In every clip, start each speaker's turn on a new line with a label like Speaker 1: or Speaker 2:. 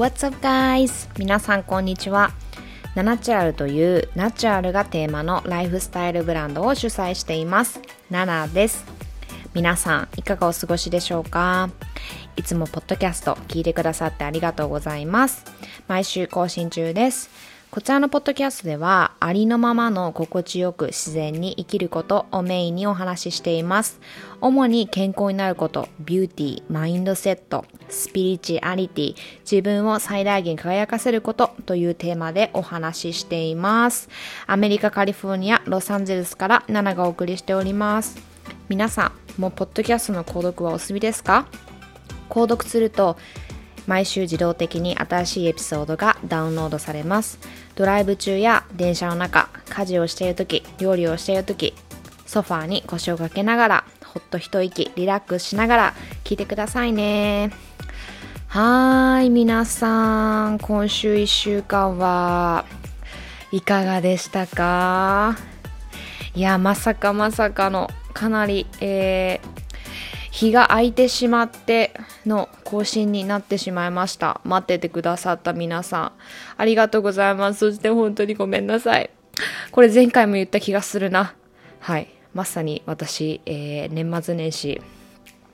Speaker 1: What's up guys? 皆さんこんにちは。ナナチュラルというナチュラルがテーマのライフスタイルブランドを主催しています。ナナです。皆さんいかがお過ごしでしょうか？いつもポッドキャスト聞いてくださってありがとうございます。毎週更新中です。こちらのポッドキャストではありのままの心地よく自然に生きることをメインにお話ししています。主に健康になること、ビューティー、マインドセット、スピリチュアリティ、自分を最大限輝かせることというテーマでお話ししています。アメリカ・カリフォルニア、ロサンゼルスからナナがお送りしております。皆さん、もうポッドキャストの購読はお済みですか？購読すると毎週自動的に新しいエピソードがダウンロードされます。ドライブ中や電車の中、家事をしている時、料理をしている時、ソファーに腰をかけながら、ほっと一息、リラックスしながら聞いてくださいね。はーい、皆さん、今週1週間はいかがでしたか？いや、まさかまさかの、かなり、えー、日が空いてしまっての更新になってしまいました。待っててくださった皆さん、ありがとうございます。そして本当にごめんなさい。これ前回も言った気がするな。はい。まさに私、えー、年末年始、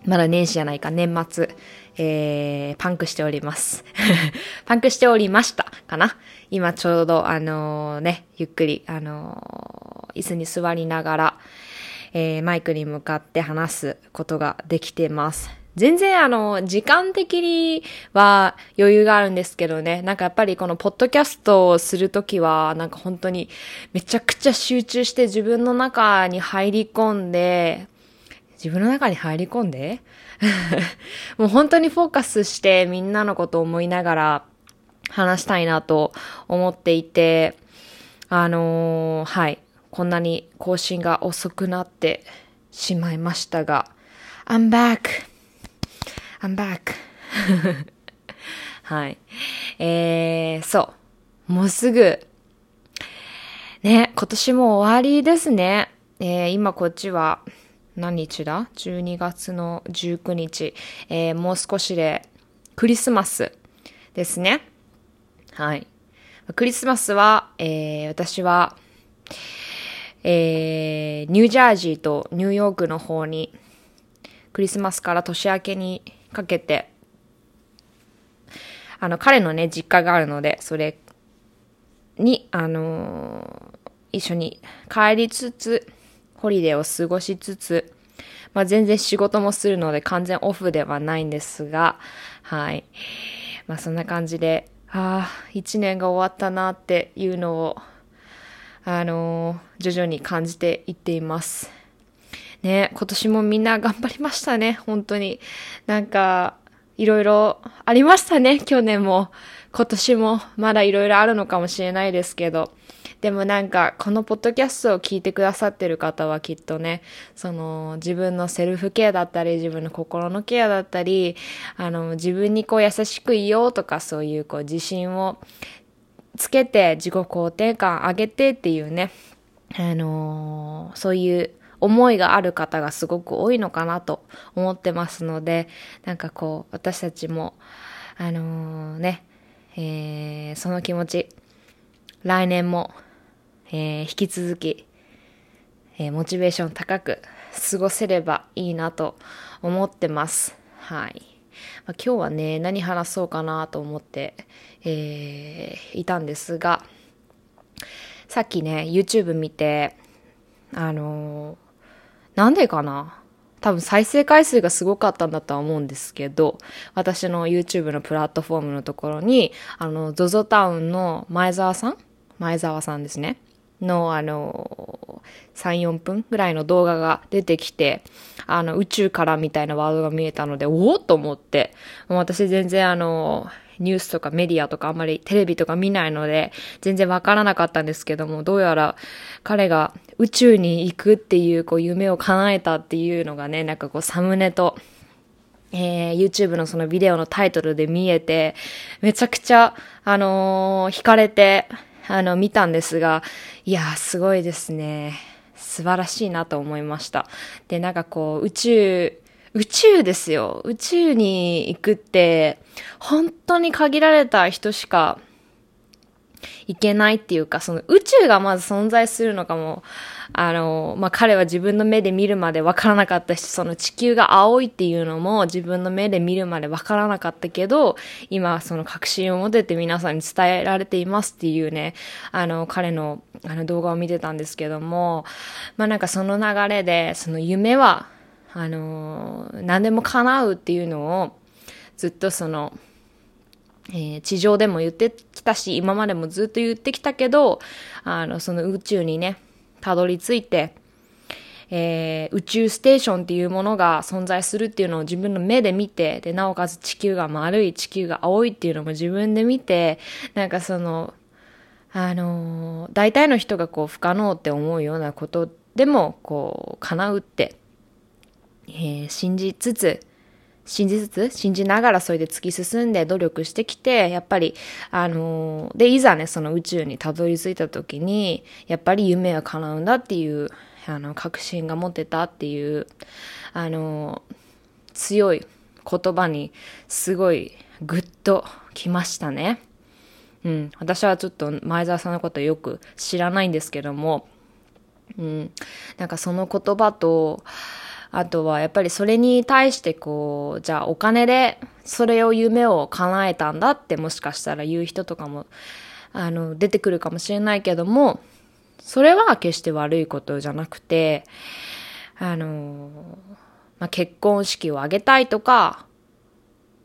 Speaker 1: まだ年始じゃないか、年末、えー、パンクしております。パンクしておりましたかな今ちょうど、あのー、ね、ゆっくり、あのー、椅子に座りながら、えー、マイクに向かって話すことができてます。全然あの、時間的には余裕があるんですけどね、なんかやっぱりこのポッドキャストをするときは、なんか本当にめちゃくちゃ集中して自分の中に入り込んで、自分の中に入り込んで？もう本当にフォーカスしてみんなのことを思いながら話したいなと思っていて、あのー、はい。こんなに更新が遅くなってしまいましたが、I'm back! I'm back! はい。えー、そう。もうすぐ、ね、今年も終わりですね。えー、今こっちは、何日だ ?12 月の19日。えー、もう少しでクリスマスですね。はい。クリスマスは、えー、私は、えー、ニュージャージーとニューヨークの方にクリスマスから年明けにかけてあの彼のね実家があるのでそれにあのー、一緒に帰りつつホリデーを過ごしつつまあ、全然仕事もするので完全オフではないんですが、はい。まあ、そんな感じで、ああ、一年が終わったなっていうのをあの徐々に感じていっています。ね、今年もみんな頑張りましたね、本当に。なんか、いろいろありましたね、去年も。今年もまだいろいろあるのかもしれないですけど。でもなんか、このポッドキャストを聞いてくださってる方はきっとね、その自分のセルフケアだったり、自分の心のケアだったり、あの、自分にこう優しくいようとかそういうこう自信をつけて自己肯定感上げてっていうね、あのー、そういう思いがある方がすごく多いのかなと思ってますので、なんかこう、私たちも、あのー、ね、えー、その気持ち、来年も、えー、引き続き、えー、モチベーション高く過ごせればいいなと思ってます。はい。まあ、今日はね、何話そうかなと思って、えー、いたんですが、さっきね、YouTube 見て、あのー、なんでかな？多分再生回数がすごかったんだとは思うんですけど、私の YouTube のプラットフォームのところに、あの、ZOZO タウンの前澤さん？前澤さんですね。の、あの、3、4分ぐらいの動画が出てきて、あの、宇宙からみたいなワードが見えたので、おおと思って、もう私全然あの、ニュースとかメディアとかあんまりテレビとか見ないので、全然わからなかったんですけども、どうやら彼が宇宙に行くっていうこう夢を叶えたっていうのがね、なんかこうサムネと、えー、YouTube のそのビデオのタイトルで見えて、めちゃくちゃ、あのー、惹かれて、あの、見たんですが、いやすごいですね。素晴らしいなと思いました。で、なんかこう、宇宙、宇宙ですよ。宇宙に行くって、本当に限られた人しか行けないっていうか、その宇宙がまず存在するのかも、あの、まあ、彼は自分の目で見るまでわからなかったし、その地球が青いっていうのも自分の目で見るまでわからなかったけど、今はその確信を持てて皆さんに伝えられていますっていうね、あの、彼のあの動画を見てたんですけども、まあ、なんかその流れで、その夢は、あの、何でも叶うっていうのを、ずっとその、えー、地上でも言ってきたし、今までもずっと言ってきたけど、あの、その宇宙にね、たどり着いて、えー、宇宙ステーションっていうものが存在するっていうのを自分の目で見て、で、なおかつ地球が丸い、地球が青いっていうのも自分で見て、なんかその、あのー、大体の人がこう不可能って思うようなことでも、こう、叶うって、えー、信じつつ、信じつつ、信じながらそれで突き進んで努力してきて、やっぱり、あのー、で、いざね、その宇宙にたどり着いた時に、やっぱり夢は叶うんだっていう、あの、確信が持てたっていう、あのー、強い言葉に、すごい、ぐっときましたね。うん。私はちょっと前澤さんのことよく知らないんですけども、うん。なんかその言葉と、あとはやっぱりそれに対してこう、じゃあお金でそれを夢を叶えたんだってもしかしたら言う人とかも、あの、出てくるかもしれないけども、それは決して悪いことじゃなくて、あの、まあ、結婚式を挙げたいとか、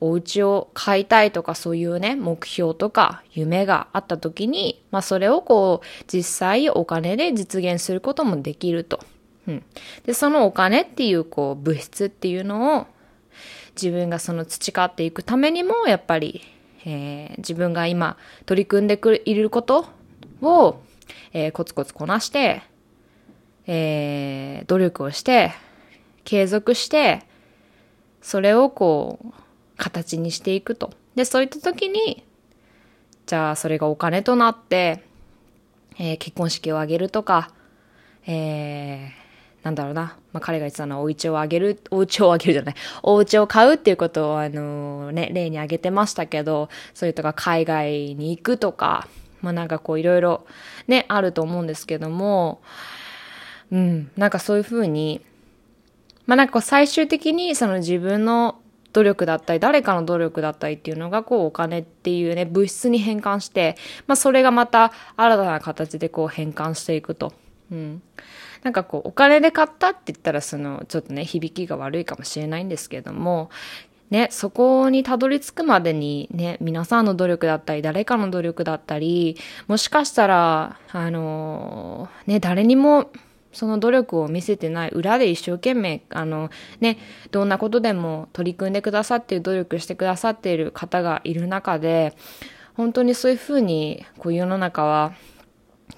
Speaker 1: お家を買いたいとかそういうね、目標とか夢があった時に、まあそれをこう実際お金で実現することもできると。うん。で、そのお金っていう、こう、物質っていうのを、自分がその培っていくためにも、やっぱり、えー、自分が今取り組んでくいることを、えー、コツコツこなして、えー、努力をして、継続して、それをこう、形にしていくと。で、そういった時に、じゃあそれがお金となって、えー、結婚式を挙げるとか、えなんだろうな、まあ、彼が言ってたのはお家をあげる、お家をあげるじゃない、お家を買うっていうことをあのね、例に挙げてましたけど、それとか海外に行くとか、まあなんかこういろいろね、あると思うんですけども、うん、なんかそういうふうに、まあなんかこう最終的にその自分の努力だったり、誰かの努力だったりっていうのがこうお金っていうね、物質に変換して、まあそれがまた新たな形でこう変換していくと。うん。なんかこう、お金で買ったって言ったら、その、ちょっとね、響きが悪いかもしれないんですけども、ね、そこにたどり着くまでにね、皆さんの努力だったり、誰かの努力だったり、もしかしたら、あのね、誰にも、その努力を見せてない裏で一生懸命、あの、ね、どんなことでも取り組んでくださっている、努力してくださっている方がいる中で、本当にそういうふうに、こう世の中は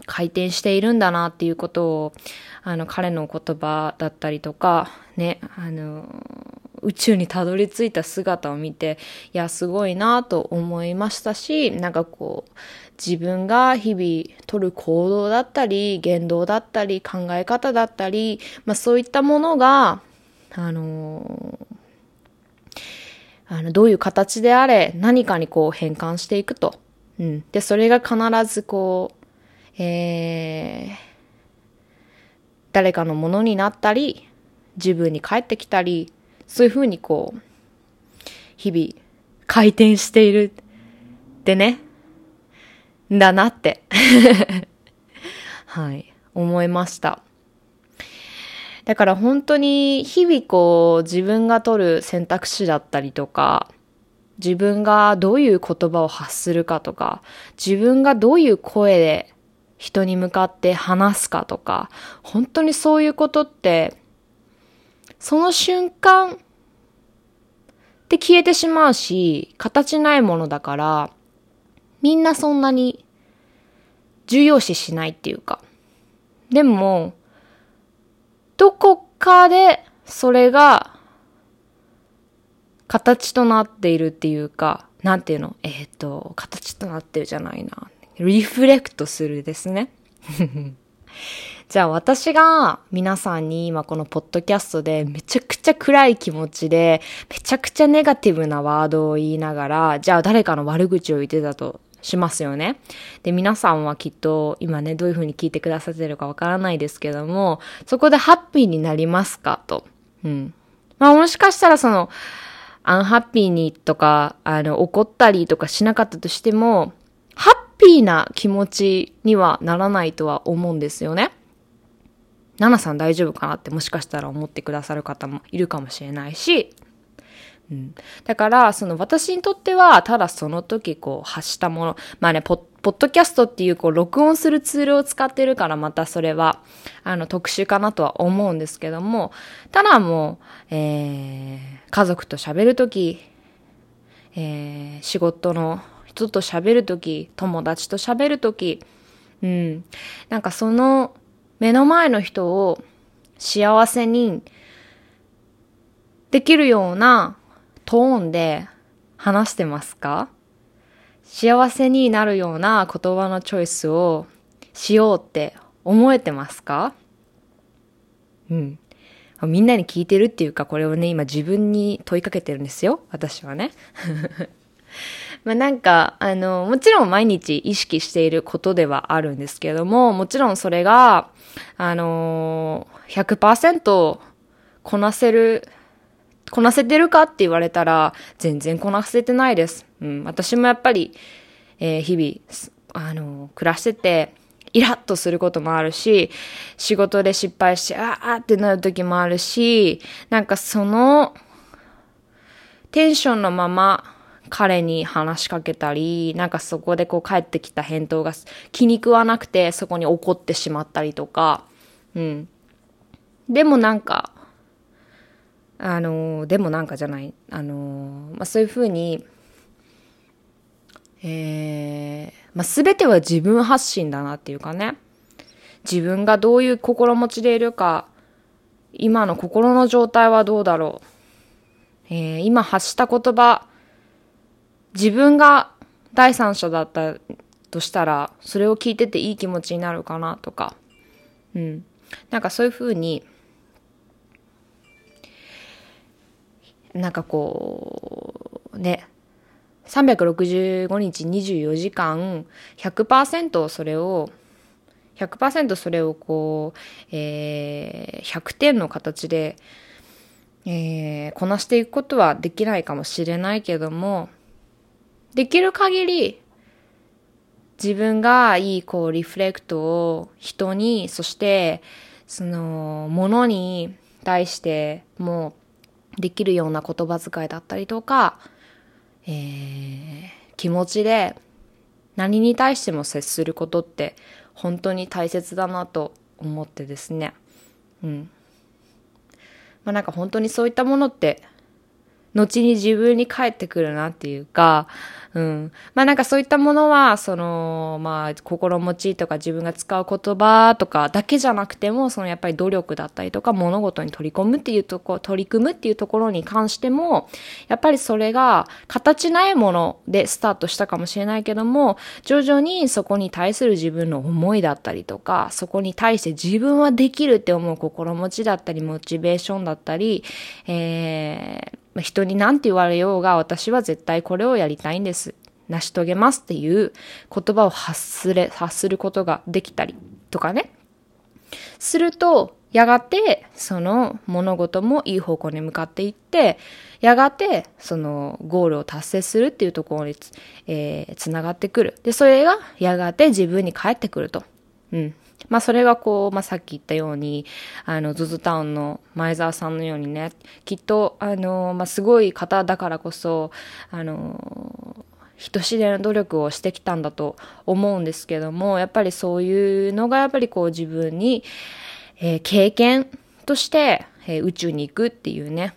Speaker 1: 回転しているんだなっていうことを、あの、彼の言葉だったりとか、ね、あの、宇宙にたどり着いた姿を見て、いや、すごいなと思いましたし、なんかこう、自分が日々取る行動だったり、言動だったり、考え方だったり、まあそういったものが、あのあの、どういう形であれ、何かにこう変換していくと。うん。で、それが必ずこう、えー、誰かのものになったり、自分に返ってきたり、そういうふうにこう、日々回転しているってね、だなって はい、思いました。だから本当に日々こう自分が取る選択肢だったりとか、自分がどういう言葉を発するかとか、自分がどういう声で人に向かって話すかとか、本当にそういうことって、その瞬間って消えてしまうし、形ないものだから、みんなそんなに重要視しないっていうか。でも、どこかでそれが形となっているっていうか、なんていうの？えっ、と、形となってるじゃないな。リフレクトするですね。じゃあ私が皆さんに今このポッドキャストでめちゃくちゃ暗い気持ちで、めちゃくちゃネガティブなワードを言いながら、じゃあ誰かの悪口を言ってたとしますよね。で、皆さんはきっと今ね、どういう風に聞いてくださってるかわからないですけども、そこでハッピーになりますかと。うん。まあもしかしたらその、アンハッピーにとか、あの、怒ったりとかしなかったとしても、ピーな気持ちにはならないとは思うんですよね。ナナさん大丈夫かなってもしかしたら思ってくださる方もいるかもしれないし、うん、だから、その私にとっては、ただその時こう発したもの、まあね、ポッポッドキャストっていうこう録音するツールを使ってるからまたそれはあの特殊かなとは思うんですけども、ただもう、えー、家族と喋るとき、えー、仕事の人と喋るとき、友達と喋るとき、うん、なんかその目の前の人を幸せにできるようなトーンで話してますか？幸せになるような言葉のチョイスをしようって思えてますか？うん。みんなに聞いてるっていうか、これをね、今自分に問いかけてるんですよ。私はね。まあなんか、あの、もちろん毎日意識していることではあるんですけれども、もちろんそれが、あの100%こなせるこなせてるかって言われたら、全然こなせてないです。うん、私もやっぱり、えー、日々、あの、暮らしてて、イラッとすることもあるし、仕事で失敗して、あーってなる時もあるし、なんかその、テンションのまま、彼に話しかけたり、なんかそこでこう帰ってきた返答が気に食わなくて、そこに怒ってしまったりとか、うん。でもなんか、あのでもなんかじゃない。あの、まあ、そういうふうに、えーまあ、全ては自分発信だなっていうかね。自分がどういう心持ちでいるか今の心の状態はどうだろう、えー、今発した言葉自分が第三者だったとしたらそれを聞いてていい気持ちになるかなとか。うん。なんかそういうふうになんかこう、ね、365日24時間100%それを100%それをこう、えー、100点の形で、えー、こなしていくことはできないかもしれないけどもできる限り自分がいいこうリフレクトを人にそしてそのものに対してもうできるような言葉遣いだったりとか、えー、気持ちで何に対しても接することって本当に大切だなと思ってですね。うん。まあなんか本当にそういったものって後に自分に返ってくるなっていうか、うん。まあなんかそういったものは、その、まあ心持ちとか自分が使う言葉とかだけじゃなくても、そのやっぱり努力だったりとか物事に取り込むっていうとこ、取り組むっていうところに関しても、やっぱりそれが形ないものでスタートしたかもしれないけども、徐々にそこに対する自分の思いだったりとか、そこに対して自分はできるって思う心持ちだったり、モチベーションだったり、えー人に何て言われようが私は絶対これをやりたいんです。成し遂げますっていう言葉を発すれ、発することができたりとかね。すると、やがてその物事もいい方向に向かっていって、やがてそのゴールを達成するっていうところにつ,、えー、つながってくる。で、それがやがて自分に返ってくると。うん。まあそれがこう、まあさっき言ったように、あの、ズズタウンの前澤さんのようにね、きっと、あの、まあすごい方だからこそ、あの、人知れぬ努力をしてきたんだと思うんですけども、やっぱりそういうのがやっぱりこう自分に、えー、経験として、えー、宇宙に行くっていうね、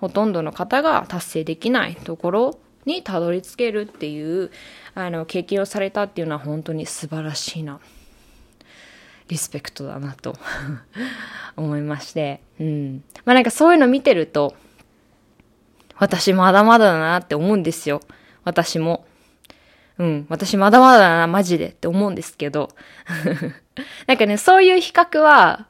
Speaker 1: ほとんどの方が達成できないところにたどり着けるっていう、あの、経験をされたっていうのは本当に素晴らしいな。リスペクトだなと 思いまして、うん。まあなんかそういうの見てると、私まだまだだなって思うんですよ。私も。うん、私まだまだだな、マジでって思うんですけど。なんかね、そういう比較は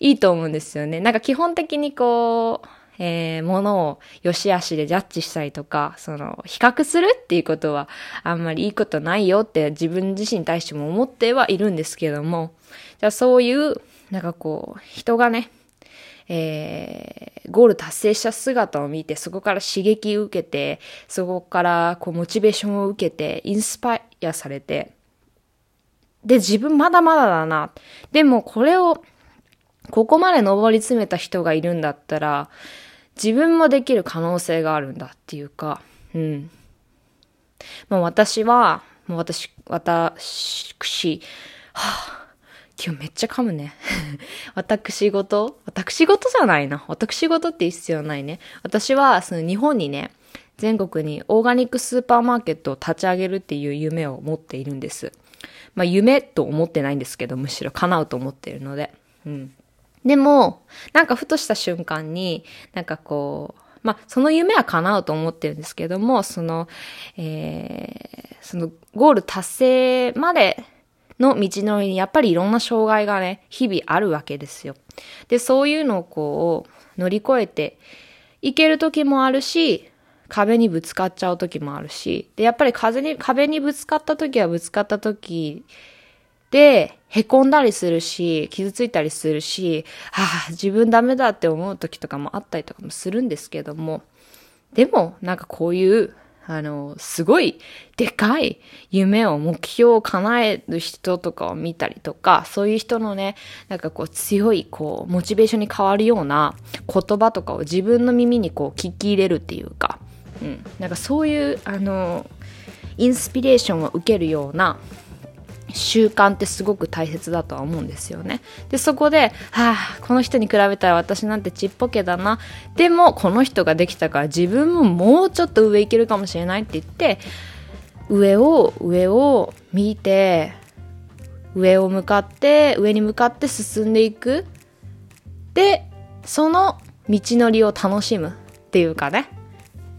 Speaker 1: いいと思うんですよね。なんか基本的にこう、えー、ものを良し悪しでジャッジしたりとか、その、比較するっていうことはあんまりいいことないよって自分自身に対しても思ってはいるんですけども、じゃあそういう、なんかこう、人がね、えー、ゴール達成した姿を見て、そこから刺激を受けて、そこからこうモチベーションを受けて、インスパイアされて、で、自分まだまだだな。でもこれを、ここまで上り詰めた人がいるんだったら、自分もできる可能性があるんだっていうか、うん。もう私は、もう私、私、はあ、今日めっちゃ噛むね。私事？私事じゃないな。私事って必要ないね。私は、その日本にね、全国にオーガニックスーパーマーケットを立ち上げるっていう夢を持っているんです。まあ夢と思ってないんですけど、むしろ叶うと思っているので。うん。でも、なんかふとした瞬間に、なんかこう、まあ、その夢は叶うと思ってるんですけども、その、えー、そのゴール達成までの道のりにやっぱりいろんな障害がね、日々あるわけですよ。で、そういうのをこう、乗り越えていける時もあるし、壁にぶつかっちゃう時もあるし、で、やっぱり風に、壁にぶつかった時はぶつかった時で、凹んだりするし、傷ついたりするし、はあ、自分ダメだって思う時とかもあったりとかもするんですけども、でも、なんかこういうあの、すごいでかい夢を、目標を叶える人とかを見たりとか、そういう人のね、なんかこう強い、こう、モチベーションに変わるような言葉とかを自分の耳にこう聞き入れるっていうか、うん、なんかそういう、あの、インスピレーションを受けるような習慣ってすごく大切だとは思うんですよね。で、そこで、はあ、この人に比べたら私なんてちっぽけだな。でも、この人ができたから自分ももうちょっと上行けるかもしれないって言って、上を、上を見て、上を向かって、上に向かって進んでいく。で、その道のりを楽しむっていうかね。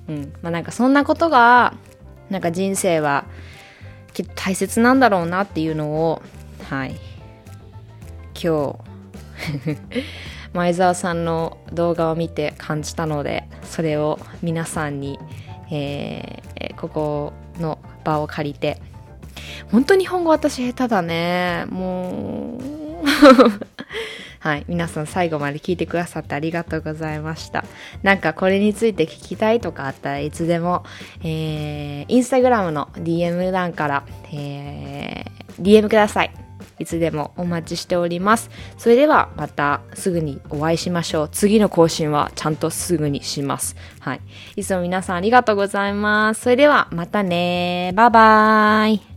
Speaker 1: うん。まあなんかそんなことが、なんか人生は、きっと大切なんだろうなっていうのをはい。今日前澤さんの動画を見て感じたのでそれを皆さんに、えー、ここの場を借りて。本当に日本語私下手だね。もう。はい。皆さん最後まで聞いてくださってありがとうございました。なんかこれについて聞きたいとかあったらいつでも、えー、インスタグラムの DM 欄から、えー、DM ください。いつでもお待ちしております。それではまたすぐにお会いしましょう。次の更新はちゃんとすぐにします。はい。いつも皆さんありがとうございます。それではまたねバイバーイ。